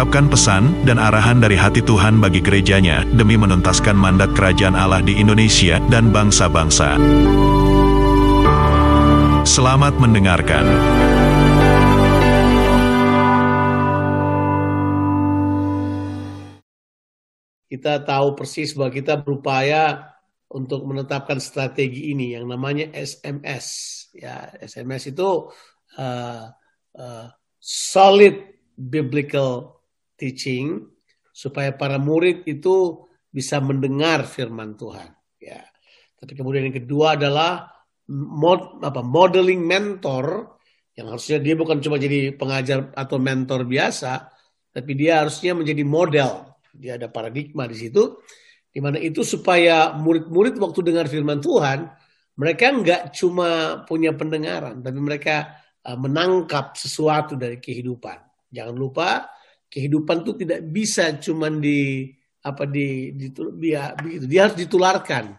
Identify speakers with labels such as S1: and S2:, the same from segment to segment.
S1: mengungkapkan pesan dan arahan dari hati Tuhan bagi gerejanya demi menuntaskan mandat kerajaan Allah di Indonesia dan bangsa-bangsa. Selamat mendengarkan.
S2: Kita tahu persis bahwa kita berupaya untuk menetapkan strategi ini yang namanya SMS. Ya, SMS itu uh, uh, solid biblical teaching supaya para murid itu bisa mendengar firman Tuhan. Ya. Tapi kemudian yang kedua adalah mod, apa, modeling mentor yang harusnya dia bukan cuma jadi pengajar atau mentor biasa, tapi dia harusnya menjadi model. Dia ada paradigma di situ, di mana itu supaya murid-murid waktu dengar firman Tuhan, mereka nggak cuma punya pendengaran, tapi mereka uh, menangkap sesuatu dari kehidupan. Jangan lupa kehidupan itu tidak bisa cuma di apa di, di dia begitu. Dia harus ditularkan.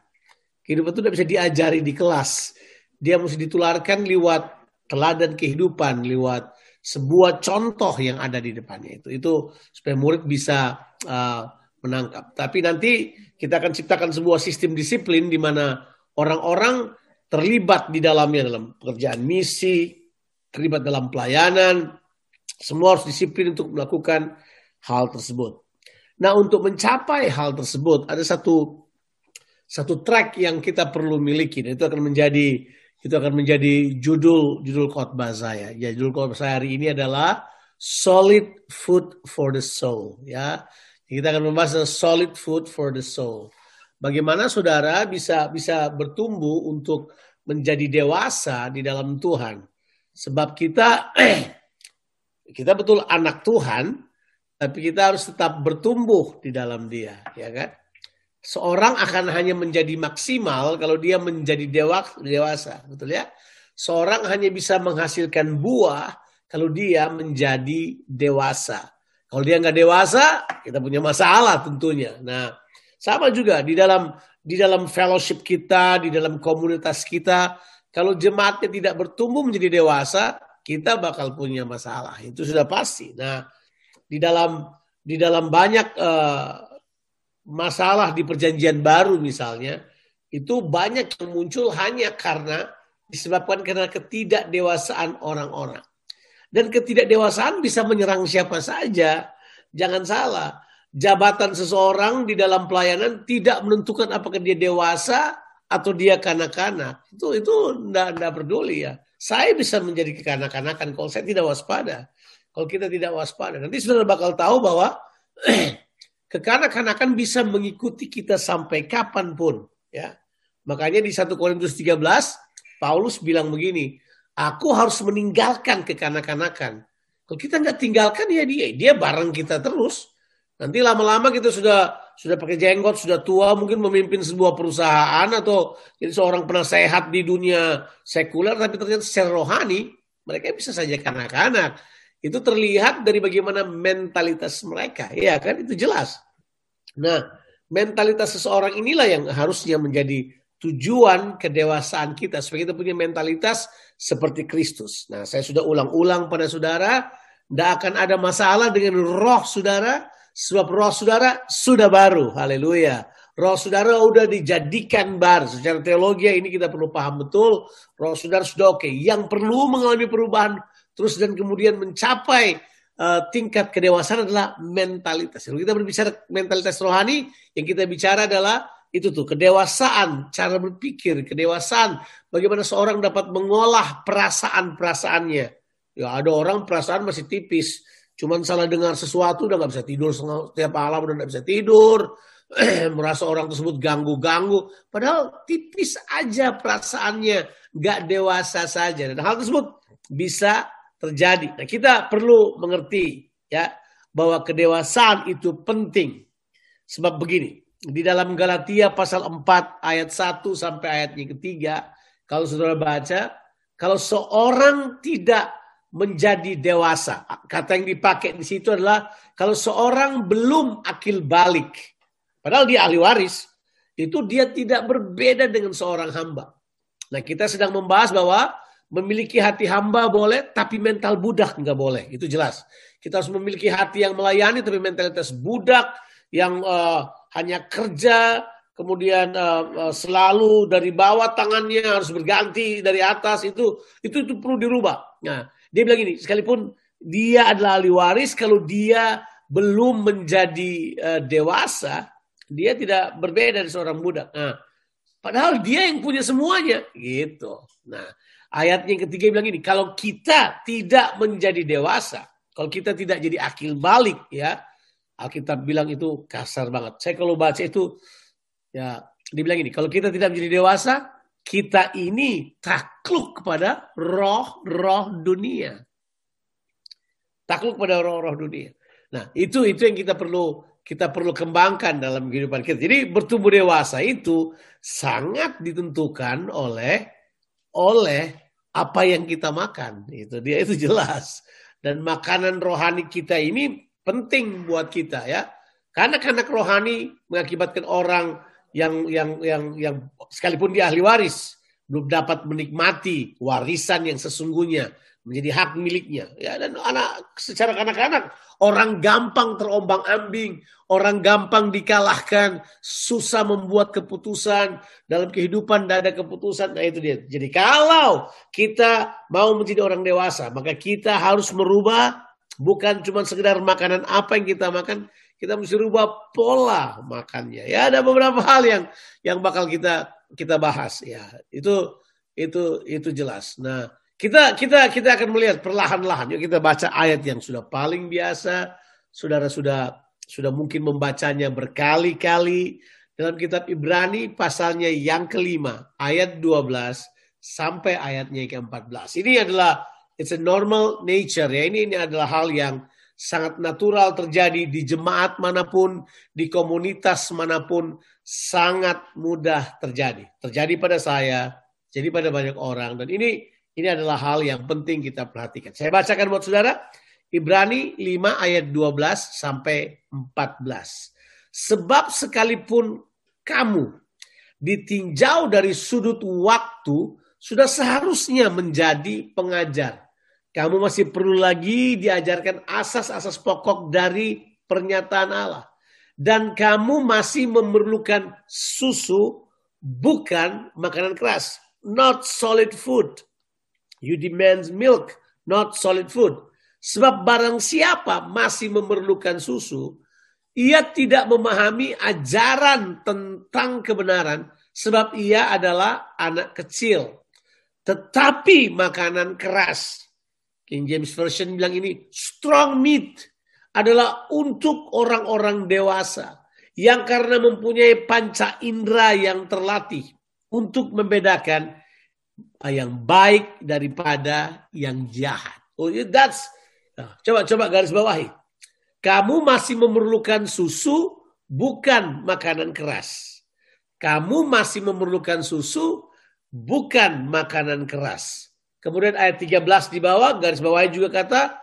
S2: Kehidupan itu tidak bisa diajari di kelas. Dia mesti ditularkan lewat teladan kehidupan, lewat sebuah contoh yang ada di depannya itu. Itu supaya murid bisa uh, menangkap. Tapi nanti kita akan ciptakan sebuah sistem disiplin di mana orang-orang terlibat di dalamnya dalam pekerjaan misi, terlibat dalam pelayanan, semua harus disiplin untuk melakukan hal tersebut. Nah, untuk mencapai hal tersebut ada satu satu track yang kita perlu miliki dan itu akan menjadi itu akan menjadi judul judul khotbah saya. Ya, judul khotbah saya hari ini adalah solid food for the soul, ya. Kita akan membahas solid food for the soul. Bagaimana saudara bisa bisa bertumbuh untuk menjadi dewasa di dalam Tuhan. Sebab kita kita betul anak Tuhan, tapi kita harus tetap bertumbuh di dalam dia, ya kan? Seorang akan hanya menjadi maksimal kalau dia menjadi dewasa, betul ya? Seorang hanya bisa menghasilkan buah kalau dia menjadi dewasa. Kalau dia nggak dewasa, kita punya masalah tentunya. Nah, sama juga di dalam di dalam fellowship kita, di dalam komunitas kita, kalau jemaatnya tidak bertumbuh menjadi dewasa, kita bakal punya masalah. Itu sudah pasti. Nah, di dalam di dalam banyak uh, masalah di perjanjian baru misalnya, itu banyak yang muncul hanya karena disebabkan karena ketidakdewasaan orang-orang. Dan ketidakdewasaan bisa menyerang siapa saja. Jangan salah, jabatan seseorang di dalam pelayanan tidak menentukan apakah dia dewasa atau dia kanak-kanak. Itu itu enggak peduli ya. Saya bisa menjadi kekanak-kanakan kalau saya tidak waspada. Kalau kita tidak waspada, nanti saudara bakal tahu bahwa kekanak-kanakan bisa mengikuti kita sampai kapan pun. Ya, makanya di 1 Korintus 13 Paulus bilang begini, aku harus meninggalkan kekanak-kanakan. Kalau kita nggak tinggalkan ya dia, dia bareng kita terus. Nanti lama-lama kita sudah sudah pakai jenggot, sudah tua, mungkin memimpin sebuah perusahaan atau jadi seorang penasehat di dunia sekuler, tapi ternyata secara rohani mereka bisa saja kanak-kanak. Itu terlihat dari bagaimana mentalitas mereka, ya kan itu jelas. Nah, mentalitas seseorang inilah yang harusnya menjadi tujuan kedewasaan kita supaya kita punya mentalitas seperti Kristus. Nah, saya sudah ulang-ulang pada saudara, tidak akan ada masalah dengan roh saudara Sebab roh saudara sudah baru. Haleluya. Roh saudara sudah dijadikan baru. Secara teologi ini kita perlu paham betul. Roh saudara sudah oke. Yang perlu mengalami perubahan terus dan kemudian mencapai uh, tingkat kedewasaan adalah mentalitas. Kalau kita berbicara mentalitas rohani, yang kita bicara adalah itu tuh kedewasaan, cara berpikir, kedewasaan, bagaimana seorang dapat mengolah perasaan-perasaannya. Ya ada orang perasaan masih tipis, Cuman salah dengar sesuatu udah nggak bisa tidur setiap malam udah nggak bisa tidur. Merasa orang tersebut ganggu-ganggu. Padahal tipis aja perasaannya. Nggak dewasa saja. Dan hal tersebut bisa terjadi. Nah kita perlu mengerti ya bahwa kedewasaan itu penting. Sebab begini, di dalam Galatia pasal 4 ayat 1 sampai ayat yang ketiga. Kalau saudara baca, kalau seorang tidak menjadi dewasa. Kata yang dipakai di situ adalah kalau seorang belum akil balik. Padahal dia ahli waris. Itu dia tidak berbeda dengan seorang hamba. Nah kita sedang membahas bahwa memiliki hati hamba boleh, tapi mental budak nggak boleh. Itu jelas. Kita harus memiliki hati yang melayani, tapi mentalitas budak yang uh, hanya kerja, kemudian uh, selalu dari bawah tangannya harus berganti dari atas itu itu itu perlu dirubah. Nah, dia bilang gini, sekalipun dia adalah ahli waris, kalau dia belum menjadi uh, dewasa, dia tidak berbeda dari seorang budak. Nah, padahal dia yang punya semuanya, gitu. Nah, ayat yang ketiga bilang ini, kalau kita tidak menjadi dewasa, kalau kita tidak jadi akil balik, ya, Alkitab bilang itu kasar banget. Saya kalau baca itu, ya, dibilang ini, kalau kita tidak menjadi dewasa, kita ini takluk kepada roh-roh dunia. Takluk pada roh-roh dunia. Nah, itu itu yang kita perlu kita perlu kembangkan dalam kehidupan kita. Jadi bertumbuh dewasa itu sangat ditentukan oleh oleh apa yang kita makan. Itu dia itu jelas. Dan makanan rohani kita ini penting buat kita ya. Karena anak rohani mengakibatkan orang yang yang yang yang sekalipun dia ahli waris belum dapat menikmati warisan yang sesungguhnya menjadi hak miliknya. Ya dan anak secara kanak-kanak orang gampang terombang-ambing orang gampang dikalahkan susah membuat keputusan dalam kehidupan tidak ada keputusan nah itu dia. Jadi kalau kita mau menjadi orang dewasa maka kita harus merubah bukan cuma sekedar makanan apa yang kita makan kita mesti rubah pola makannya. Ya ada beberapa hal yang yang bakal kita kita bahas ya. Itu itu itu jelas. Nah, kita kita kita akan melihat perlahan-lahan. Yuk kita baca ayat yang sudah paling biasa. Saudara sudah sudah mungkin membacanya berkali-kali dalam kitab Ibrani pasalnya yang kelima ayat 12 sampai ayatnya yang ke-14. Ini adalah it's a normal nature ya. Ini ini adalah hal yang sangat natural terjadi di jemaat mana pun, di komunitas mana pun, sangat mudah terjadi. Terjadi pada saya, jadi pada banyak orang. Dan ini ini adalah hal yang penting kita perhatikan. Saya bacakan buat saudara, Ibrani 5 ayat 12 sampai 14. Sebab sekalipun kamu ditinjau dari sudut waktu, sudah seharusnya menjadi pengajar kamu masih perlu lagi diajarkan asas-asas pokok dari pernyataan Allah. Dan kamu masih memerlukan susu, bukan makanan keras. Not solid food. You demand milk, not solid food. Sebab barang siapa masih memerlukan susu, ia tidak memahami ajaran tentang kebenaran sebab ia adalah anak kecil. Tetapi makanan keras King James Version bilang ini strong meat adalah untuk orang-orang dewasa yang karena mempunyai panca indera yang terlatih untuk membedakan yang baik daripada yang jahat. Oh, that's nah, coba coba garis bawahi. Kamu masih memerlukan susu bukan makanan keras. Kamu masih memerlukan susu bukan makanan keras. Kemudian ayat 13 di bawah, garis bawahnya juga kata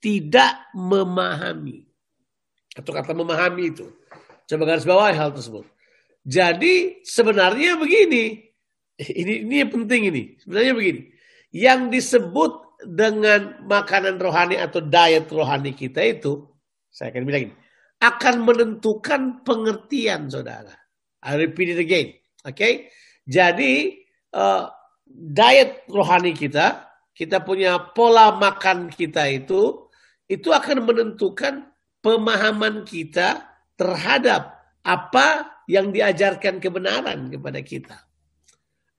S2: tidak memahami. Atau kata memahami itu. Coba garis bawah hal tersebut. Jadi sebenarnya begini. Ini ini yang penting ini. Sebenarnya begini. Yang disebut dengan makanan rohani atau diet rohani kita itu, saya akan bilang ini, akan menentukan pengertian saudara. I repeat it again. Oke. Okay? Jadi uh, diet rohani kita, kita punya pola makan kita itu, itu akan menentukan pemahaman kita terhadap apa yang diajarkan kebenaran kepada kita.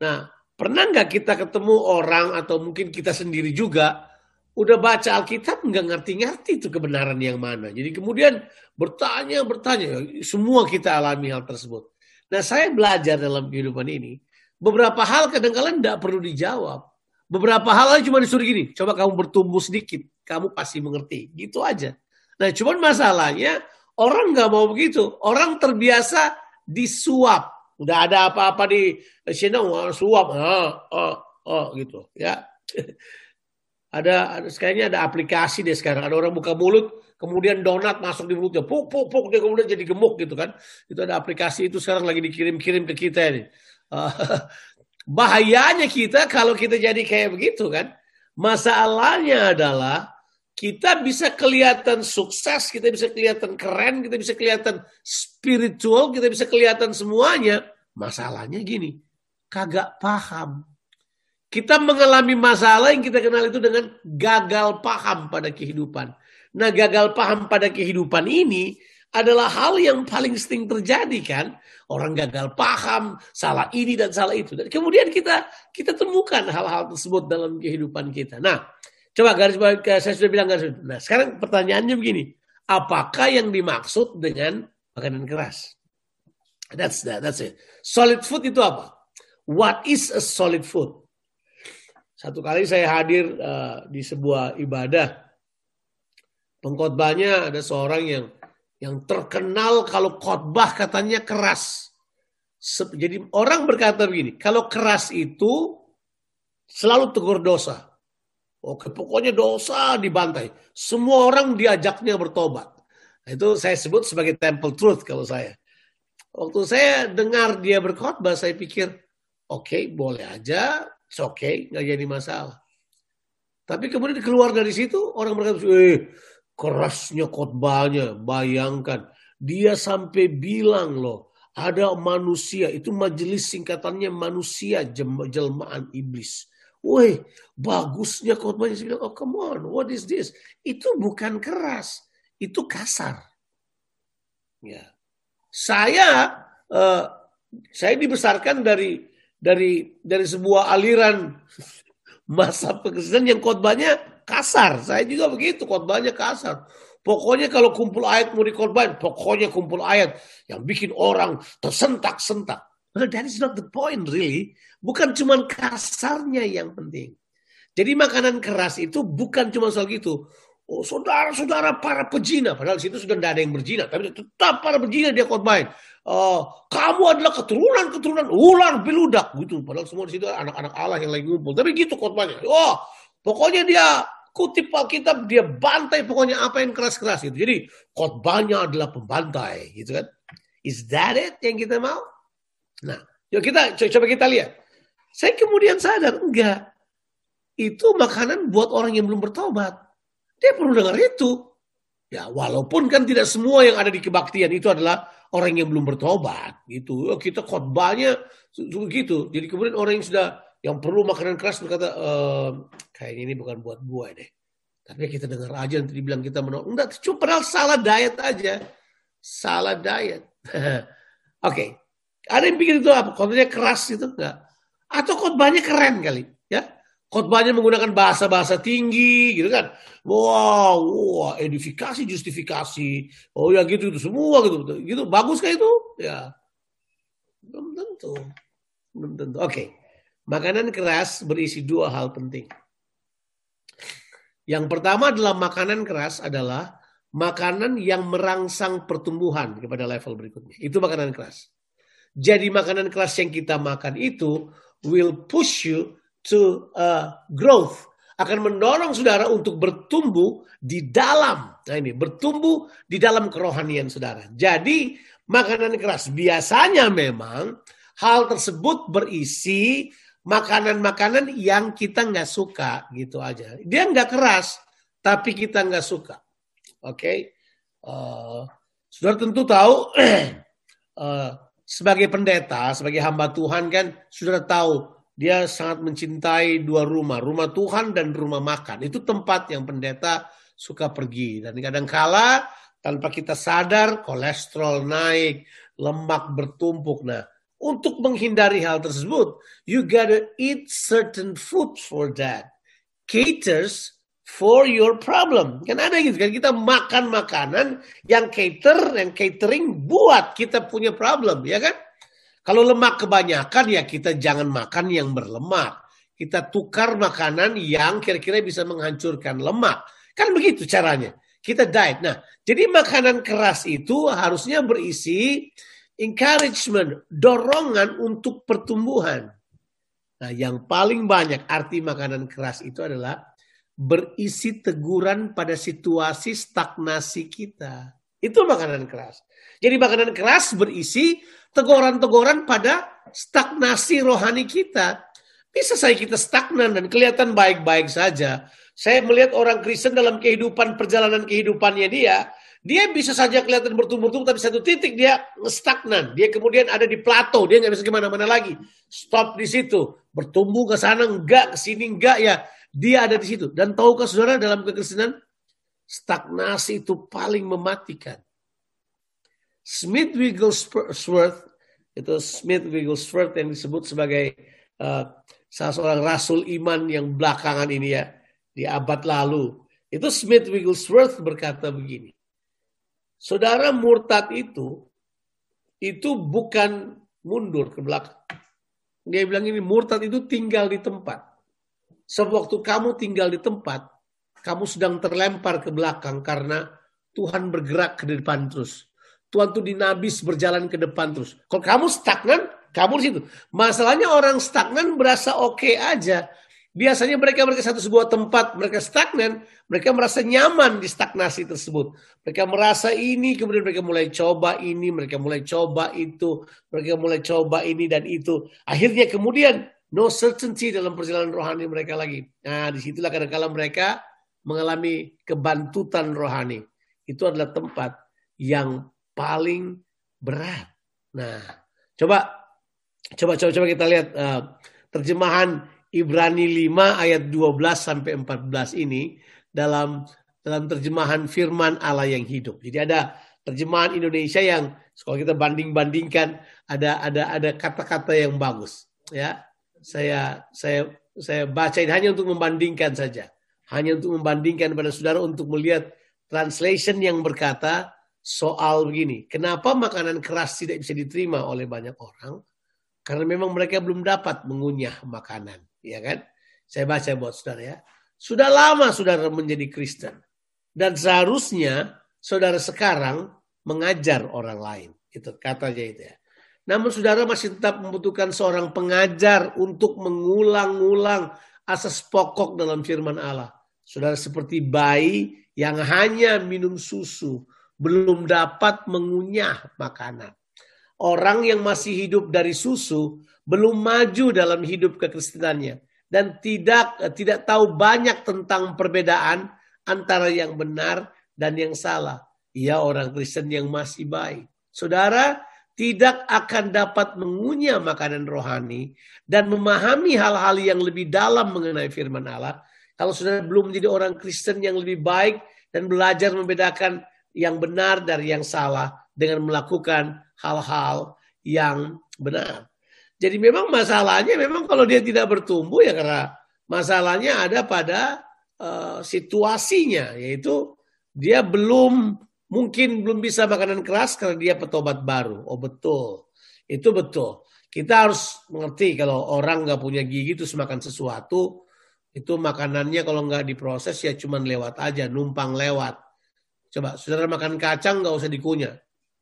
S2: Nah, pernah nggak kita ketemu orang atau mungkin kita sendiri juga udah baca Alkitab nggak ngerti-ngerti itu kebenaran yang mana. Jadi kemudian bertanya, bertanya. Semua kita alami hal tersebut. Nah, saya belajar dalam kehidupan ini Beberapa hal kadang-kadang tidak perlu dijawab. Beberapa hal cuma disuruh gini, coba kamu bertumbuh sedikit, kamu pasti mengerti. Gitu aja. Nah cuman masalahnya orang nggak mau begitu. Orang terbiasa disuap. Udah ada apa-apa di sini, suap, ah, ah, ah, gitu ya. ada, ada kayaknya ada aplikasi deh sekarang. Ada orang buka mulut, kemudian donat masuk di mulutnya, puk puk puk dia kemudian jadi gemuk gitu kan. Itu ada aplikasi itu sekarang lagi dikirim-kirim ke kita ini. Bahayanya kita kalau kita jadi kayak begitu kan. Masalahnya adalah kita bisa kelihatan sukses, kita bisa kelihatan keren, kita bisa kelihatan spiritual, kita bisa kelihatan semuanya. Masalahnya gini, kagak paham kita mengalami masalah yang kita kenal itu dengan gagal paham pada kehidupan. Nah gagal paham pada kehidupan ini adalah hal yang paling sering terjadi kan. Orang gagal paham, salah ini dan salah itu. Dan kemudian kita kita temukan hal-hal tersebut dalam kehidupan kita. Nah, coba garis bawah saya sudah bilang garis Nah, sekarang pertanyaannya begini. Apakah yang dimaksud dengan makanan keras? That's that, that's it. Solid food itu apa? What is a solid food? Satu kali saya hadir uh, di sebuah ibadah. Pengkhotbahnya ada seorang yang yang terkenal kalau khotbah katanya keras. Jadi orang berkata begini, kalau keras itu selalu tegur dosa. Oke, pokoknya dosa dibantai. Semua orang diajaknya bertobat. Itu saya sebut sebagai temple truth kalau saya. Waktu saya dengar dia berkhotbah, saya pikir, oke, okay, boleh aja It's okay, nggak jadi masalah. Tapi kemudian keluar dari situ orang berkata, eh kerasnya khotbahnya, bayangkan. Dia sampai bilang loh, ada manusia, itu majelis singkatannya manusia jelmaan iblis. Woi, bagusnya khotbahnya. Saya bilang, oh come on, what is this? Itu bukan keras, itu kasar. Ya, saya uh, saya dibesarkan dari dari dari sebuah aliran masa pekristenan yang khotbahnya kasar. Saya juga begitu, khotbahnya kasar. Pokoknya kalau kumpul ayat mau dikorban, pokoknya kumpul ayat yang bikin orang tersentak-sentak. Well, that is not the point really. Bukan cuma kasarnya yang penting. Jadi makanan keras itu bukan cuma soal gitu. Oh, saudara-saudara para pejina, padahal situ sudah tidak ada yang berzina, tapi tetap para pejina dia khotbahin uh, kamu adalah keturunan-keturunan ular beludak gitu. Padahal semua di situ anak-anak Allah yang lagi ngumpul. Tapi gitu khotbahnya. Oh, pokoknya dia kutip Alkitab, dia bantai pokoknya apa yang keras-keras gitu. Jadi khotbahnya adalah pembantai gitu kan. Is that it yang kita mau? Nah, yuk kita coba kita lihat. Saya kemudian sadar, enggak. Itu makanan buat orang yang belum bertobat. Dia perlu dengar itu. Ya, walaupun kan tidak semua yang ada di kebaktian itu adalah orang yang belum bertobat gitu. Kita khotbahnya gitu. Jadi kemudian orang yang sudah yang perlu makanan keras berkata e, kayaknya ini bukan buat gua deh. Tapi kita dengar aja nanti dibilang kita menolak. Enggak, cuma salah diet aja. Salah diet. Oke. okay. Ada yang pikir itu apa? Khotbahnya keras itu enggak? Atau khotbahnya keren kali, ya? khotbahnya menggunakan bahasa-bahasa tinggi gitu kan. Wow, wow, edifikasi, justifikasi. Oh ya gitu, gitu semua gitu. Gitu bagus kayak itu? Ya. Belum tentu. Belum tentu. Oke. Okay. Makanan keras berisi dua hal penting. Yang pertama adalah makanan keras adalah makanan yang merangsang pertumbuhan kepada level berikutnya. Itu makanan keras. Jadi makanan keras yang kita makan itu will push you to uh, growth akan mendorong saudara untuk bertumbuh di dalam nah ini bertumbuh di dalam kerohanian saudara. Jadi makanan keras biasanya memang hal tersebut berisi makanan-makanan yang kita nggak suka gitu aja. Dia nggak keras tapi kita nggak suka. Oke, okay? uh, saudara tentu tahu uh, sebagai pendeta, sebagai hamba Tuhan kan sudah tahu dia sangat mencintai dua rumah, rumah Tuhan dan rumah makan. Itu tempat yang pendeta suka pergi. Dan kadang kala tanpa kita sadar kolesterol naik, lemak bertumpuk. Nah, untuk menghindari hal tersebut, you gotta eat certain food for that. Caters for your problem. Kan ada gitu kan kita makan makanan yang cater, yang catering buat kita punya problem, ya kan? Kalau lemak kebanyakan ya kita jangan makan yang berlemak. Kita tukar makanan yang kira-kira bisa menghancurkan lemak. Kan begitu caranya. Kita diet. Nah, jadi makanan keras itu harusnya berisi encouragement, dorongan untuk pertumbuhan. Nah, yang paling banyak arti makanan keras itu adalah berisi teguran pada situasi stagnasi kita. Itu makanan keras. Jadi makanan keras berisi teguran-teguran pada stagnasi rohani kita. Bisa saya kita stagnan dan kelihatan baik-baik saja. Saya melihat orang Kristen dalam kehidupan perjalanan kehidupannya dia, dia bisa saja kelihatan bertumbuh-tumbuh, tapi satu titik dia stagnan. Dia kemudian ada di plato, dia nggak bisa ke mana-mana lagi. Stop di situ, bertumbuh ke sana enggak, ke sini enggak ya. Dia ada di situ. Dan tahukah saudara dalam kekristenan, stagnasi itu paling mematikan. Smith Wigglesworth itu Smith Wigglesworth yang disebut sebagai uh, salah seorang rasul iman yang belakangan ini ya di abad lalu. Itu Smith Wigglesworth berkata begini. Saudara murtad itu, itu bukan mundur ke belakang. Dia bilang ini murtad itu tinggal di tempat. Sewaktu kamu tinggal di tempat, kamu sedang terlempar ke belakang karena Tuhan bergerak ke depan terus. Tuhan tuh dinabis berjalan ke depan terus. Kalau kamu stagnan, kamu di situ. Masalahnya orang stagnan berasa oke okay aja. Biasanya mereka mereka satu sebuah tempat, mereka stagnan, mereka merasa nyaman di stagnasi tersebut. Mereka merasa ini, kemudian mereka mulai coba ini, mereka mulai coba itu, mereka mulai coba ini dan itu. Akhirnya kemudian no certainty dalam perjalanan rohani mereka lagi. Nah, di situlah kadang-kala mereka mengalami kebantutan rohani. Itu adalah tempat yang paling berat. Nah, coba coba coba coba kita lihat uh, terjemahan Ibrani 5 ayat 12 sampai 14 ini dalam dalam terjemahan firman Allah yang hidup. Jadi ada terjemahan Indonesia yang kalau kita banding-bandingkan ada ada ada kata-kata yang bagus ya. Saya saya saya baca ini hanya untuk membandingkan saja. Hanya untuk membandingkan pada saudara untuk melihat translation yang berkata soal begini. Kenapa makanan keras tidak bisa diterima oleh banyak orang? Karena memang mereka belum dapat mengunyah makanan ya kan? Saya baca buat saudara ya. Sudah lama saudara menjadi Kristen. Dan seharusnya saudara sekarang mengajar orang lain. Itu katanya itu ya. Namun saudara masih tetap membutuhkan seorang pengajar untuk mengulang-ulang asas pokok dalam firman Allah. Saudara seperti bayi yang hanya minum susu, belum dapat mengunyah makanan. Orang yang masih hidup dari susu belum maju dalam hidup kekristenannya dan tidak tidak tahu banyak tentang perbedaan antara yang benar dan yang salah. Ia orang Kristen yang masih baik. Saudara tidak akan dapat mengunyah makanan rohani dan memahami hal-hal yang lebih dalam mengenai firman Allah kalau saudara belum menjadi orang Kristen yang lebih baik dan belajar membedakan yang benar dari yang salah dengan melakukan hal-hal yang benar. Jadi memang masalahnya memang kalau dia tidak bertumbuh ya karena masalahnya ada pada uh, situasinya yaitu dia belum mungkin belum bisa makanan keras karena dia petobat baru. Oh betul, itu betul. Kita harus mengerti kalau orang nggak punya gigi terus makan sesuatu itu makanannya kalau nggak diproses ya cuman lewat aja, numpang lewat. Coba saudara makan kacang nggak usah dikunyah,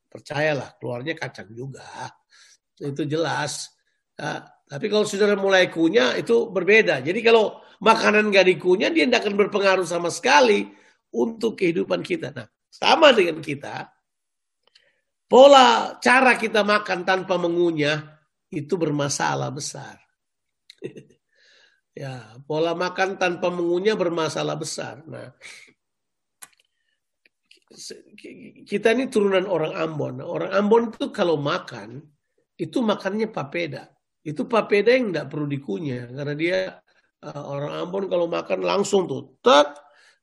S2: percayalah keluarnya kacang juga. Itu jelas. Nah, tapi kalau saudara mulai kunyah itu berbeda. Jadi kalau makanan gak dikunyah dia tidak akan berpengaruh sama sekali untuk kehidupan kita. Nah, sama dengan kita, pola cara kita makan tanpa mengunyah itu bermasalah besar. ya, pola makan tanpa mengunyah bermasalah besar. Nah, kita ini turunan orang Ambon. Nah, orang Ambon itu kalau makan itu makannya papeda. Itu papeda yang tidak perlu dikunyah karena dia uh, orang Ambon kalau makan langsung tuh tek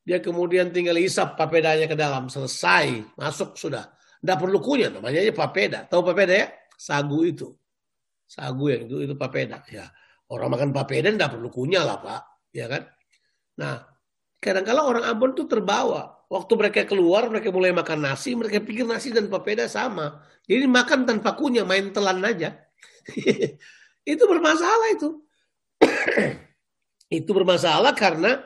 S2: dia kemudian tinggal isap papedanya ke dalam selesai masuk sudah. Tidak perlu kunyah namanya aja papeda. Tahu papeda ya? Sagu itu. Sagu yang itu itu papeda ya. Orang makan papeda tidak perlu kunyah lah pak ya kan? Nah kadang-kala orang Ambon tuh terbawa waktu mereka keluar mereka mulai makan nasi mereka pikir nasi dan papeda sama jadi makan tanpa kunyah main telan aja Itu bermasalah itu. itu bermasalah karena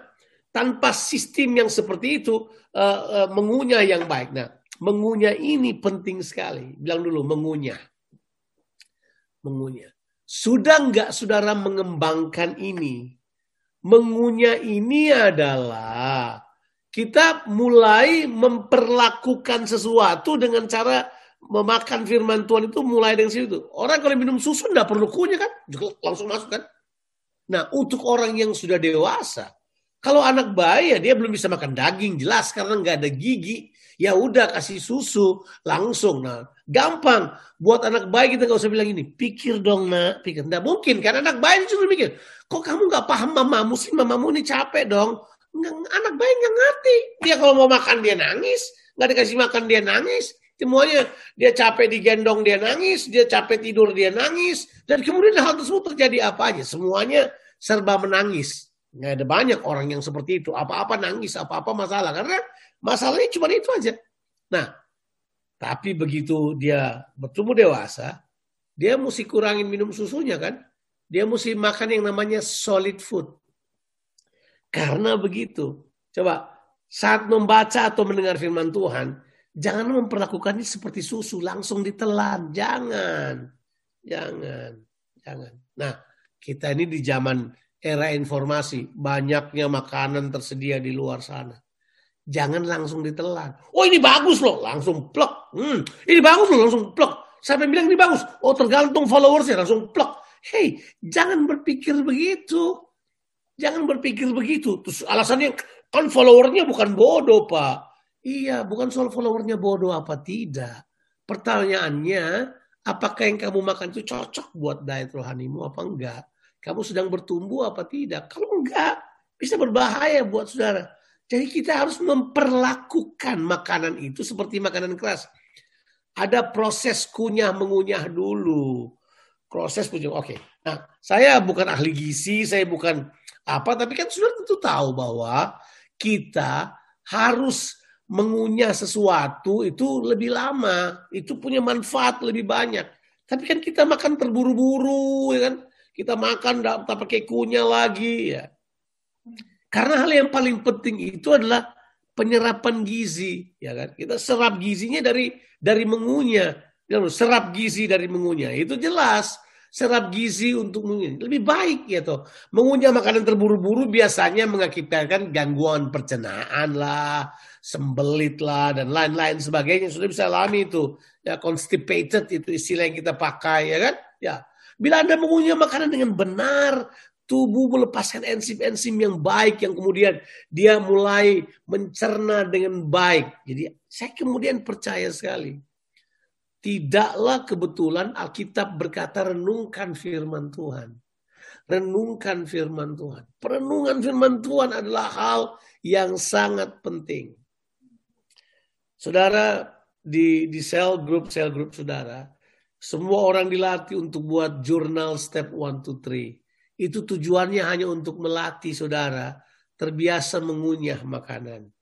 S2: tanpa sistem yang seperti itu uh, uh, mengunyah yang baik. Nah, mengunyah ini penting sekali. Bilang dulu mengunyah. Mengunyah. Sudah nggak saudara mengembangkan ini? Mengunyah ini adalah kita mulai memperlakukan sesuatu dengan cara memakan firman Tuhan itu mulai dari situ. Orang kalau minum susu nggak perlu kunyah kan, langsung masuk kan. Nah untuk orang yang sudah dewasa, kalau anak bayi ya dia belum bisa makan daging jelas karena nggak ada gigi. Ya udah kasih susu langsung. Nah gampang buat anak bayi kita nggak usah bilang ini. Pikir dong nak, pikir. Nggak mungkin karena anak bayi cuma mikir. Kok kamu nggak paham mamamu sih? Mamamu ini capek dong. Anak bayi nggak ngerti. Dia kalau mau makan dia nangis. Nggak dikasih makan dia nangis. Semuanya dia capek digendong dia nangis, dia capek tidur dia nangis, dan kemudian hal tersebut terjadi apa aja? Semuanya serba menangis. Nggak ada banyak orang yang seperti itu. Apa-apa nangis, apa-apa masalah. Karena masalahnya cuma itu aja. Nah, tapi begitu dia bertumbuh dewasa, dia mesti kurangin minum susunya kan. Dia mesti makan yang namanya solid food. Karena begitu. Coba saat membaca atau mendengar firman Tuhan, jangan memperlakukannya seperti susu, langsung ditelan. Jangan. Jangan. Jangan. Nah, kita ini di zaman era informasi, banyaknya makanan tersedia di luar sana. Jangan langsung ditelan. Oh ini bagus loh, langsung plok. Hmm, ini bagus loh, langsung plok. Siapa bilang ini bagus? Oh tergantung followersnya, langsung plok. Hei, jangan berpikir begitu. Jangan berpikir begitu. Terus alasannya kan followernya bukan bodoh pak. Iya, bukan soal followernya bodoh apa tidak. Pertanyaannya, apakah yang kamu makan itu cocok buat diet rohanimu apa enggak? Kamu sedang bertumbuh apa tidak? Kalau enggak, bisa berbahaya buat saudara. Jadi kita harus memperlakukan makanan itu seperti makanan keras. Ada proses kunyah mengunyah dulu. Proses kunyah. Oke. Nah, saya bukan ahli gizi, saya bukan apa, tapi kan sudah tentu tahu bahwa kita harus mengunyah sesuatu itu lebih lama, itu punya manfaat lebih banyak. Tapi kan kita makan terburu-buru, ya kan? Kita makan tak pakai kunyah lagi ya. Karena hal yang paling penting itu adalah penyerapan gizi, ya kan? Kita serap gizinya dari dari mengunyah. Serap gizi dari mengunyah. Itu jelas serap gizi untuk mengunyah. Lebih baik ya toh. Mengunyah makanan terburu-buru biasanya mengakibatkan gangguan pencernaan lah, sembelit lah dan lain-lain sebagainya. Sudah bisa alami itu. Ya constipated itu istilah yang kita pakai ya kan? Ya. Bila Anda mengunyah makanan dengan benar, tubuh melepaskan enzim-enzim yang baik yang kemudian dia mulai mencerna dengan baik. Jadi saya kemudian percaya sekali. Tidaklah kebetulan Alkitab berkata renungkan firman Tuhan. Renungkan firman Tuhan. Perenungan firman Tuhan adalah hal yang sangat penting. Saudara di di sel grup sel grup saudara, semua orang dilatih untuk buat jurnal step 1 to 3. Itu tujuannya hanya untuk melatih saudara terbiasa mengunyah makanan.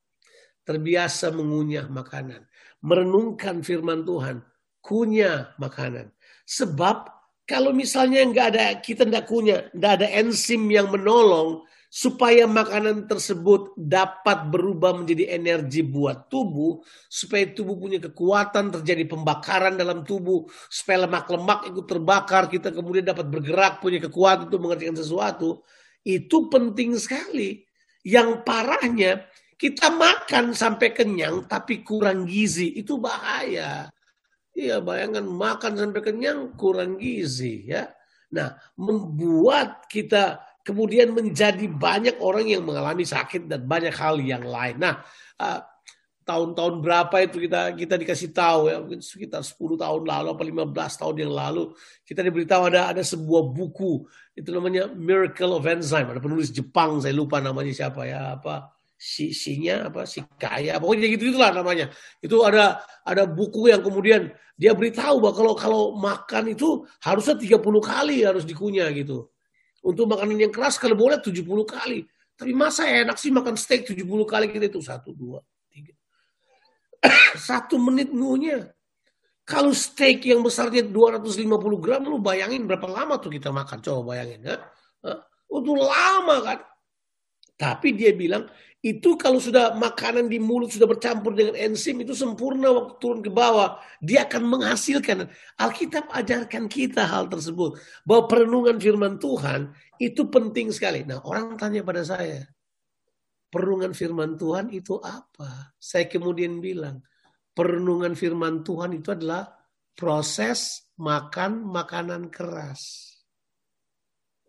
S2: Terbiasa mengunyah makanan. Merenungkan firman Tuhan. Kunyah makanan. Sebab kalau misalnya nggak ada kita nggak kunyah, nggak ada enzim yang menolong, supaya makanan tersebut dapat berubah menjadi energi buat tubuh, supaya tubuh punya kekuatan, terjadi pembakaran dalam tubuh, supaya lemak-lemak ikut terbakar, kita kemudian dapat bergerak, punya kekuatan untuk mengerjakan sesuatu, itu penting sekali. Yang parahnya, kita makan sampai kenyang tapi kurang gizi, itu bahaya. Iya, bayangkan makan sampai kenyang kurang gizi ya. Nah, membuat kita kemudian menjadi banyak orang yang mengalami sakit dan banyak hal yang lain. Nah, uh, tahun-tahun berapa itu kita kita dikasih tahu ya mungkin sekitar 10 tahun lalu atau 15 tahun yang lalu kita diberitahu ada ada sebuah buku itu namanya Miracle of Enzyme ada penulis Jepang saya lupa namanya siapa ya apa si sinya apa si kaya pokoknya gitu itulah namanya itu ada ada buku yang kemudian dia beritahu bahwa kalau kalau makan itu harusnya 30 kali harus dikunyah gitu untuk makanan yang keras kalau boleh 70 kali. Tapi masa enak sih makan steak 70 kali kita itu satu dua tiga. satu menit ngunya. Kalau steak yang besarnya 250 gram, lu bayangin berapa lama tuh kita makan. Coba bayangin. Ya. Untuk lama kan. Tapi dia bilang itu kalau sudah makanan di mulut sudah bercampur dengan enzim itu sempurna waktu turun ke bawah. Dia akan menghasilkan. Alkitab ajarkan kita hal tersebut. Bahwa perenungan firman Tuhan itu penting sekali. Nah orang tanya pada saya. Perenungan firman Tuhan itu apa? Saya kemudian bilang. Perenungan firman Tuhan itu adalah proses makan makanan keras.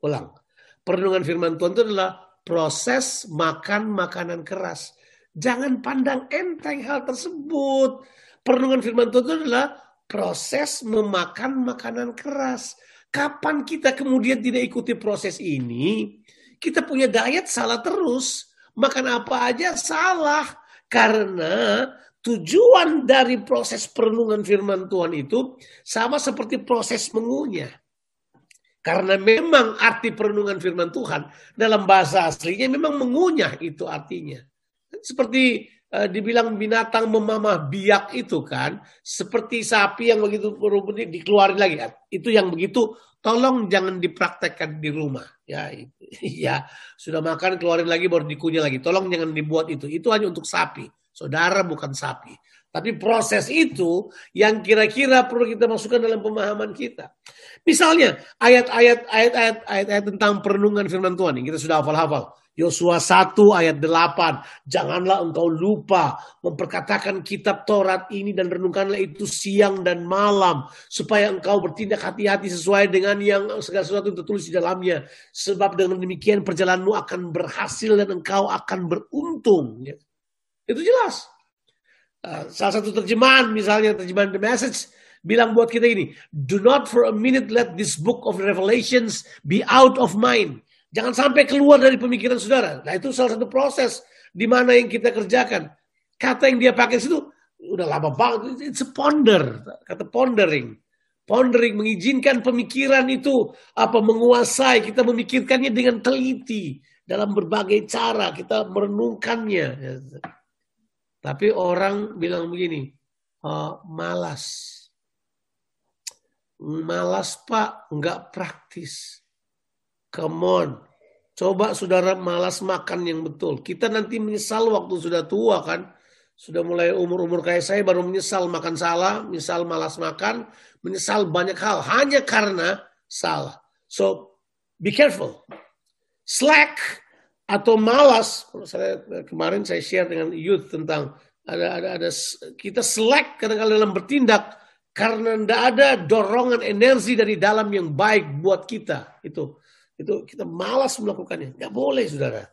S2: Ulang. Perenungan firman Tuhan itu adalah proses makan makanan keras. Jangan pandang enteng hal tersebut. Perlindungan firman Tuhan itu adalah proses memakan makanan keras. Kapan kita kemudian tidak ikuti proses ini, kita punya diet salah terus. Makan apa aja salah. Karena tujuan dari proses perenungan firman Tuhan itu sama seperti proses mengunyah. Karena memang arti perenungan firman Tuhan dalam bahasa aslinya memang mengunyah itu artinya. Seperti uh, dibilang binatang memamah biak itu kan. Seperti sapi yang begitu berumput dikeluarin lagi. Itu yang begitu tolong jangan dipraktekkan di rumah. Ya, ya sudah makan keluarin lagi baru dikunyah lagi. Tolong jangan dibuat itu. Itu hanya untuk sapi. Saudara bukan sapi. Tapi proses itu yang kira-kira perlu kita masukkan dalam pemahaman kita. Misalnya ayat-ayat ayat-ayat ayat-ayat tentang perenungan firman Tuhan yang kita sudah hafal-hafal. Yosua 1 ayat 8. Janganlah engkau lupa memperkatakan kitab Taurat ini dan renungkanlah itu siang dan malam. Supaya engkau bertindak hati-hati sesuai dengan yang segala sesuatu tertulis di dalamnya. Sebab dengan demikian perjalananmu akan berhasil dan engkau akan beruntung. Itu jelas. Uh, salah satu terjemahan misalnya terjemahan The Message bilang buat kita ini, do not for a minute let this book of Revelations be out of mind. Jangan sampai keluar dari pemikiran saudara. Nah itu salah satu proses di mana yang kita kerjakan. Kata yang dia pakai situ udah lama banget. It's a ponder. Kata pondering. Pondering mengizinkan pemikiran itu apa menguasai. Kita memikirkannya dengan teliti dalam berbagai cara. Kita merenungkannya. Tapi orang bilang begini, oh, malas. Malas pak, nggak praktis. Come on. Coba saudara malas makan yang betul. Kita nanti menyesal waktu sudah tua kan. Sudah mulai umur-umur kayak saya baru menyesal makan salah, misal malas makan, menyesal banyak hal hanya karena salah. So be careful. Slack atau malas. Saya kemarin saya share dengan youth tentang ada ada ada kita selek kadang-kadang dalam bertindak karena tidak ada dorongan energi dari dalam yang baik buat kita. Itu itu kita malas melakukannya. Nggak boleh, saudara.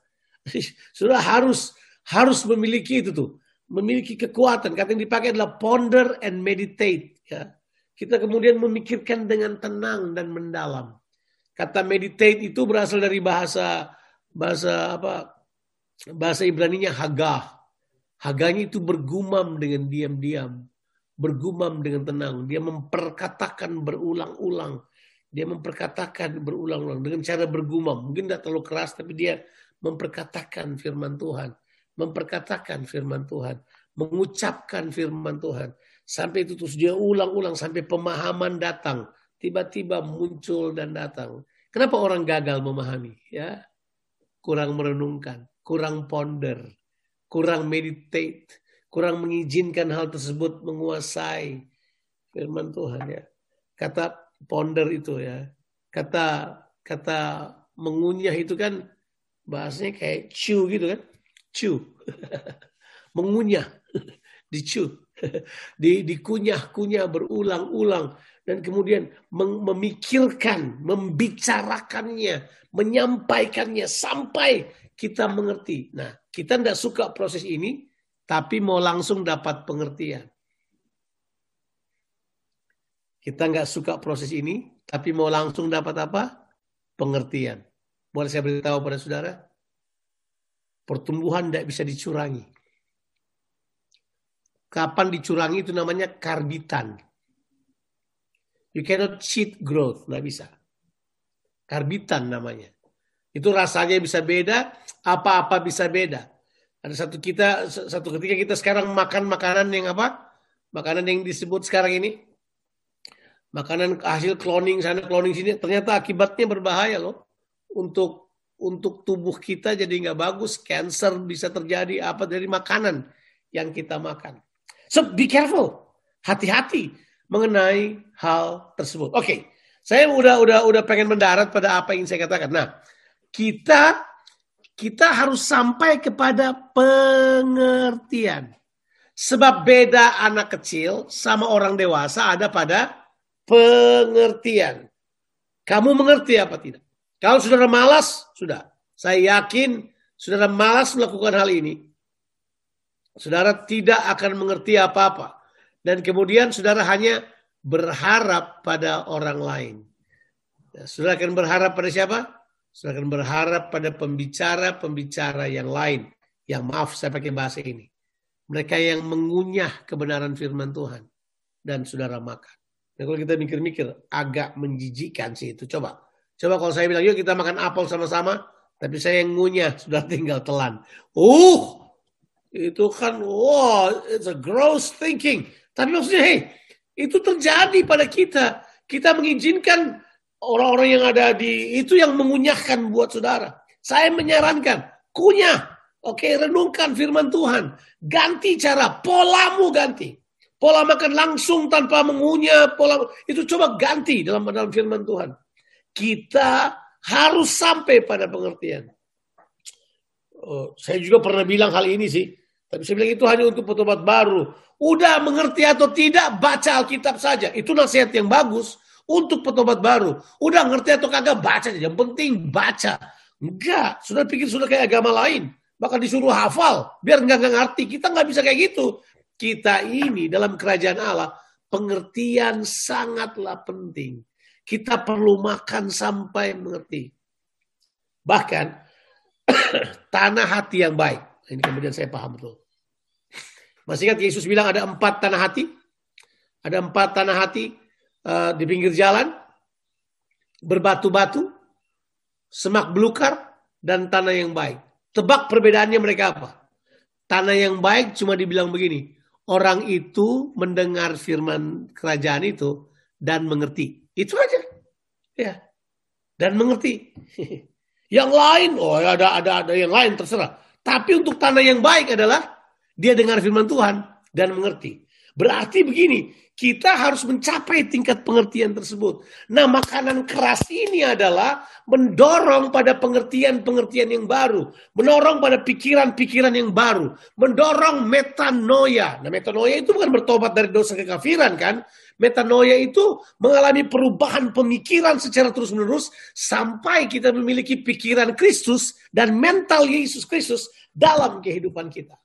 S2: Saudara harus harus memiliki itu tuh, memiliki kekuatan. Kata yang dipakai adalah ponder and meditate. Ya. Kita kemudian memikirkan dengan tenang dan mendalam. Kata meditate itu berasal dari bahasa bahasa apa bahasa Ibrani-nya hagah. Haganya itu bergumam dengan diam-diam, bergumam dengan tenang. Dia memperkatakan berulang-ulang. Dia memperkatakan berulang-ulang dengan cara bergumam. Mungkin tidak terlalu keras, tapi dia memperkatakan firman Tuhan. Memperkatakan firman Tuhan. Mengucapkan firman Tuhan. Sampai itu terus dia ulang-ulang sampai pemahaman datang. Tiba-tiba muncul dan datang. Kenapa orang gagal memahami? Ya, kurang merenungkan, kurang ponder, kurang meditate, kurang mengizinkan hal tersebut menguasai firman Tuhan ya. Kata ponder itu ya. Kata kata mengunyah itu kan bahasanya kayak chew gitu kan. Chew. mengunyah, dicu, di dikunyah-kunyah berulang-ulang dan kemudian memikirkan, membicarakannya, menyampaikannya sampai kita mengerti. Nah, kita tidak suka proses ini, tapi mau langsung dapat pengertian. Kita nggak suka proses ini, tapi mau langsung dapat apa? Pengertian. Boleh saya beritahu pada saudara? Pertumbuhan tidak bisa dicurangi. Kapan dicurangi itu namanya karbitan. You cannot cheat growth, nggak bisa. Karbitan namanya. Itu rasanya bisa beda, apa-apa bisa beda. Ada satu kita satu ketika kita sekarang makan makanan yang apa? Makanan yang disebut sekarang ini makanan hasil cloning sana cloning sini ternyata akibatnya berbahaya loh untuk untuk tubuh kita jadi nggak bagus, cancer bisa terjadi apa dari makanan yang kita makan. So be careful, hati-hati mengenai hal tersebut. Oke, okay. saya udah udah udah pengen mendarat pada apa yang saya katakan. Nah, kita kita harus sampai kepada pengertian. Sebab beda anak kecil sama orang dewasa ada pada pengertian. Kamu mengerti apa tidak? Kalau saudara malas, sudah. Saya yakin saudara malas melakukan hal ini. Saudara tidak akan mengerti apa-apa. Dan kemudian saudara hanya berharap pada orang lain. Ya, saudara akan berharap pada siapa? Saudara akan berharap pada pembicara-pembicara yang lain. Yang maaf saya pakai bahasa ini. Mereka yang mengunyah kebenaran firman Tuhan. Dan saudara makan. Nah, kalau kita mikir-mikir agak menjijikan sih itu. Coba Coba kalau saya bilang, yuk kita makan apel sama-sama, tapi saya yang ngunyah, sudah tinggal telan. Uh, itu kan, wow, it's a gross thinking. Tapi maksudnya, hey, itu terjadi pada kita. Kita mengizinkan orang-orang yang ada di, itu yang mengunyahkan buat saudara. Saya menyarankan, kunyah. Oke, renungkan firman Tuhan. Ganti cara, polamu ganti. Pola makan langsung tanpa mengunyah, pola itu coba ganti dalam dalam firman Tuhan kita harus sampai pada pengertian. Oh, saya juga pernah bilang hal ini sih. Tapi saya bilang itu hanya untuk petobat baru. Udah mengerti atau tidak, baca Alkitab saja. Itu nasihat yang bagus untuk petobat baru. Udah ngerti atau kagak, baca aja. Yang penting baca. Enggak, sudah pikir sudah kayak agama lain. Bahkan disuruh hafal, biar enggak, enggak ngerti. Kita nggak bisa kayak gitu. Kita ini dalam kerajaan Allah, pengertian sangatlah penting. Kita perlu makan sampai mengerti. Bahkan tanah hati yang baik. Ini kemudian saya paham betul. Masih ingat Yesus bilang ada empat tanah hati? Ada empat tanah hati uh, di pinggir jalan, berbatu-batu, semak belukar, dan tanah yang baik. Tebak perbedaannya mereka apa? Tanah yang baik cuma dibilang begini, orang itu mendengar firman kerajaan itu dan mengerti. Itu aja. Ya. Dan mengerti. yang lain, oh ya ada ada ada yang lain terserah. Tapi untuk tanah yang baik adalah dia dengar firman Tuhan dan mengerti. Berarti begini, kita harus mencapai tingkat pengertian tersebut. Nah, makanan keras ini adalah mendorong pada pengertian-pengertian yang baru, mendorong pada pikiran-pikiran yang baru, mendorong metanoia. Nah, metanoia itu bukan bertobat dari dosa kekafiran kan? Metanoia itu mengalami perubahan pemikiran secara terus-menerus sampai kita memiliki pikiran Kristus dan mental Yesus Kristus dalam kehidupan kita.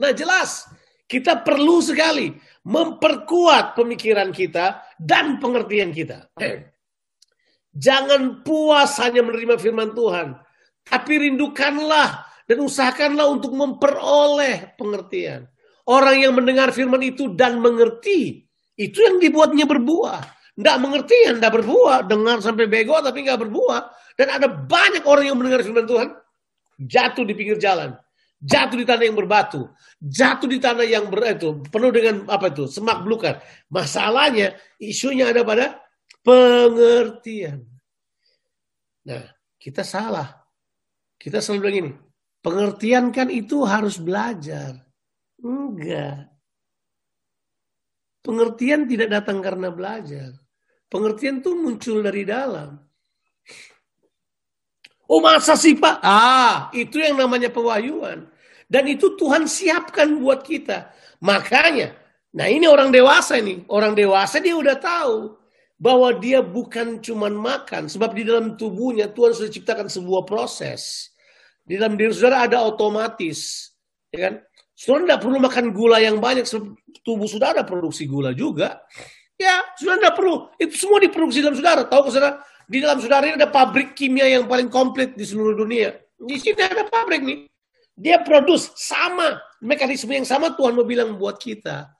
S2: Nah, jelas kita perlu sekali memperkuat pemikiran kita dan pengertian kita. Jangan puas hanya menerima firman Tuhan, tapi rindukanlah dan usahakanlah untuk memperoleh pengertian. Orang yang mendengar firman itu dan mengerti, itu yang dibuatnya berbuah. Tidak mengerti tidak berbuah. Dengar sampai bego tapi nggak berbuah. Dan ada banyak orang yang mendengar firman Tuhan, jatuh di pinggir jalan jatuh di tanah yang berbatu, jatuh di tanah yang ber, itu penuh dengan apa itu semak belukar. Masalahnya isunya ada pada pengertian. Nah, kita salah. Kita selalu bilang ini, pengertian kan itu harus belajar. Enggak. Pengertian tidak datang karena belajar. Pengertian itu muncul dari dalam. Oh masa sih Pak? Ah, itu yang namanya pewahyuan. Dan itu Tuhan siapkan buat kita. Makanya, nah ini orang dewasa ini. Orang dewasa dia udah tahu bahwa dia bukan cuman makan. Sebab di dalam tubuhnya Tuhan sudah ciptakan sebuah proses. Di dalam diri saudara ada otomatis. Ya kan? Saudara tidak perlu makan gula yang banyak. Tubuh saudara produksi gula juga. Ya, saudara tidak perlu. Itu semua diproduksi dalam saudara. Tahu saudara? Di dalam saudara ini ada pabrik kimia yang paling komplit di seluruh dunia. Di sini ada pabrik nih. Dia produce sama. Mekanisme yang sama Tuhan mau bilang buat kita.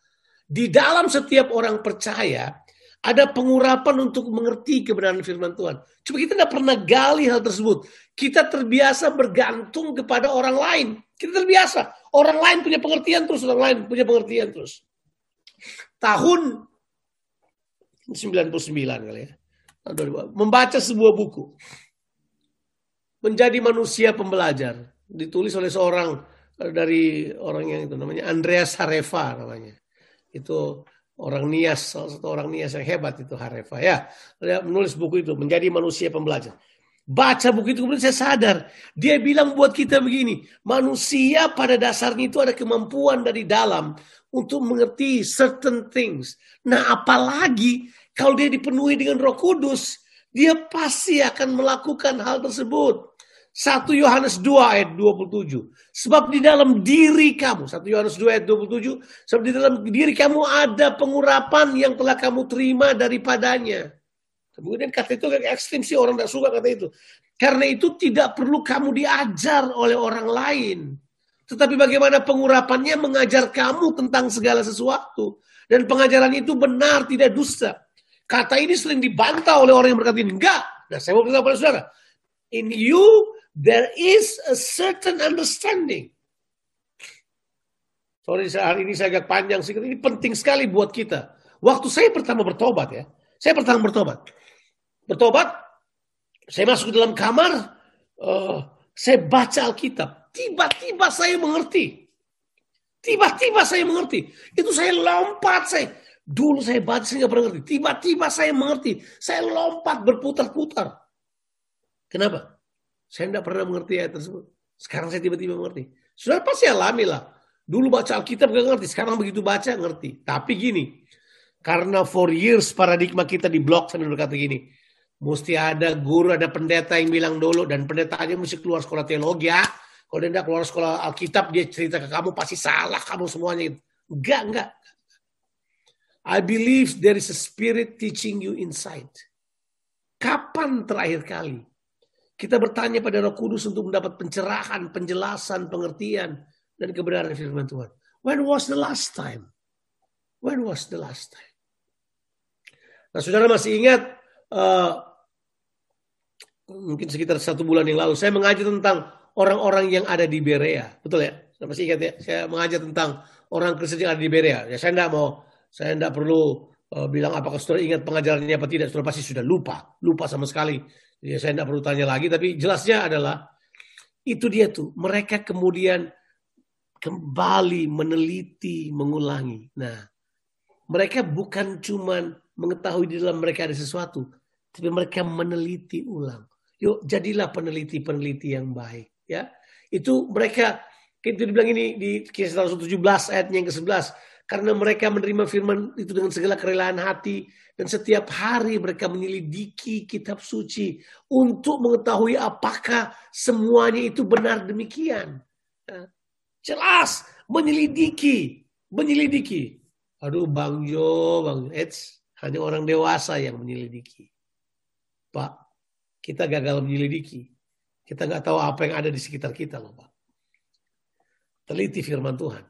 S2: Di dalam setiap orang percaya, ada pengurapan untuk mengerti kebenaran firman Tuhan. Cuma kita tidak pernah gali hal tersebut. Kita terbiasa bergantung kepada orang lain. Kita terbiasa. Orang lain punya pengertian terus, orang lain punya pengertian terus. Tahun 99 kali ya membaca sebuah buku. menjadi manusia pembelajar. Ditulis oleh seorang eh, dari orang yang itu namanya Andreas Hareva namanya. Itu orang Nias, salah satu orang Nias yang hebat itu Hareva ya. Dia menulis buku itu menjadi manusia pembelajar. Baca buku itu kemudian saya sadar. Dia bilang buat kita begini. Manusia pada dasarnya itu ada kemampuan dari dalam. Untuk mengerti certain things. Nah apalagi kalau dia dipenuhi dengan roh kudus. Dia pasti akan melakukan hal tersebut. 1 Yohanes 2 ayat 27. Sebab di dalam diri kamu. 1 Yohanes 2 ayat 27. Sebab di dalam diri kamu ada pengurapan yang telah kamu terima daripadanya. Kemudian kata itu ekstrim sih orang tidak suka kata itu. Karena itu tidak perlu kamu diajar oleh orang lain. Tetapi bagaimana pengurapannya mengajar kamu tentang segala sesuatu. Dan pengajaran itu benar, tidak dusta. Kata ini sering dibantah oleh orang yang berkata ini. Enggak. Nah saya mau beritahu pada saudara. In you, there is a certain understanding. Sorry hari ini saya agak panjang sih. Ini penting sekali buat kita. Waktu saya pertama bertobat ya. Saya pertama bertobat bertobat, saya masuk ke dalam kamar, uh, saya baca Alkitab. Tiba-tiba saya mengerti. Tiba-tiba saya mengerti. Itu saya lompat saya. Dulu saya baca saya pernah ngerti. Tiba-tiba saya mengerti. Saya lompat berputar-putar. Kenapa? Saya tidak pernah mengerti ayat tersebut. Sekarang saya tiba-tiba mengerti. Sudah pasti alami lah. Dulu baca Alkitab gak ngerti. Sekarang begitu baca ngerti. Tapi gini. Karena for years paradigma kita di blog sambil berkata gini. Mesti ada guru, ada pendeta yang bilang dulu. Dan pendeta aja mesti keluar sekolah teologi ya. Kalau dia tidak keluar sekolah Alkitab, dia cerita ke kamu pasti salah kamu semuanya. Enggak, enggak. I believe there is a spirit teaching you inside. Kapan terakhir kali kita bertanya pada Roh Kudus untuk mendapat pencerahan, penjelasan, pengertian, dan kebenaran firman Tuhan? When was the last time? When was the last time? Nah, saudara masih ingat uh, mungkin sekitar satu bulan yang lalu, saya mengajar tentang orang-orang yang ada di Berea. Betul ya? Saya masih ingat ya? Saya mengajar tentang orang Kristen yang ada di Berea. Ya saya tidak mau, saya tidak perlu uh, bilang apakah saudara ingat pengajarannya apa tidak. Saudara pasti sudah lupa, lupa sama sekali. Ya saya tidak perlu tanya lagi. Tapi jelasnya adalah itu dia tuh. Mereka kemudian kembali meneliti, mengulangi. Nah, mereka bukan cuman mengetahui di dalam mereka ada sesuatu, tapi mereka meneliti ulang. Yuk jadilah peneliti-peneliti yang baik. Ya, itu mereka itu dibilang ini di kisah 117 ayatnya yang ke-11 karena mereka menerima firman itu dengan segala kerelaan hati dan setiap hari mereka menyelidiki kitab suci untuk mengetahui apakah semuanya itu benar demikian. Ya. Jelas menyelidiki, menyelidiki. Aduh Bang Jo, Bang Eds, hanya orang dewasa yang menyelidiki. Pak, kita gagal menyelidiki. Kita nggak tahu apa yang ada di sekitar kita loh Pak. Teliti firman Tuhan.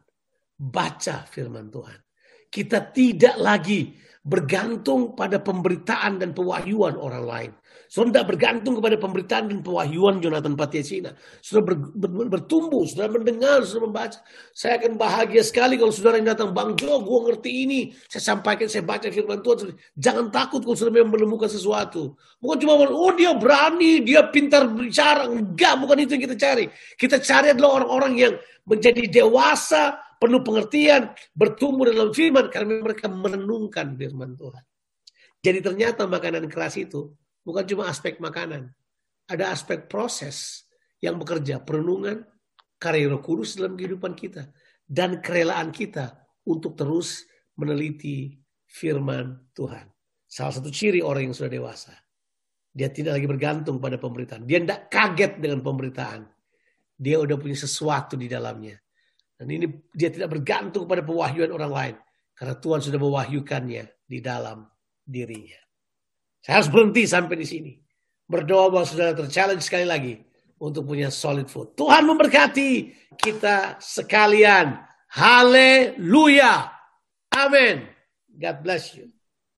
S2: Baca firman Tuhan. Kita tidak lagi bergantung pada pemberitaan dan pewahyuan orang lain. Saudara tidak bergantung kepada pemberitaan dan pewahyuan Jonathan Patiasina. Sudah ber, ber, bertumbuh, sudah mendengar, sudah membaca. Saya akan bahagia sekali kalau saudara yang datang, Bang Jo, gue ngerti ini. Saya sampaikan, saya baca firman Tuhan. Jangan takut kalau saudara menemukan sesuatu. Bukan cuma, oh dia berani, dia pintar bicara. Enggak, bukan itu yang kita cari. Kita cari adalah orang-orang yang menjadi dewasa, penuh pengertian, bertumbuh dalam firman karena mereka merenungkan firman Tuhan. Jadi ternyata makanan keras itu bukan cuma aspek makanan. Ada aspek proses yang bekerja, perenungan, karya roh kudus dalam kehidupan kita. Dan kerelaan kita untuk terus meneliti firman Tuhan. Salah satu ciri orang yang sudah dewasa. Dia tidak lagi bergantung pada pemberitaan. Dia tidak kaget dengan pemberitaan. Dia udah punya sesuatu di dalamnya. Dan ini dia tidak bergantung pada pewahyuan orang lain. Karena Tuhan sudah mewahyukannya di dalam dirinya. Saya harus berhenti sampai di sini. Berdoa bahwa saudara terchallenge sekali lagi untuk punya solid food. Tuhan memberkati kita sekalian. Haleluya. Amin. God bless you.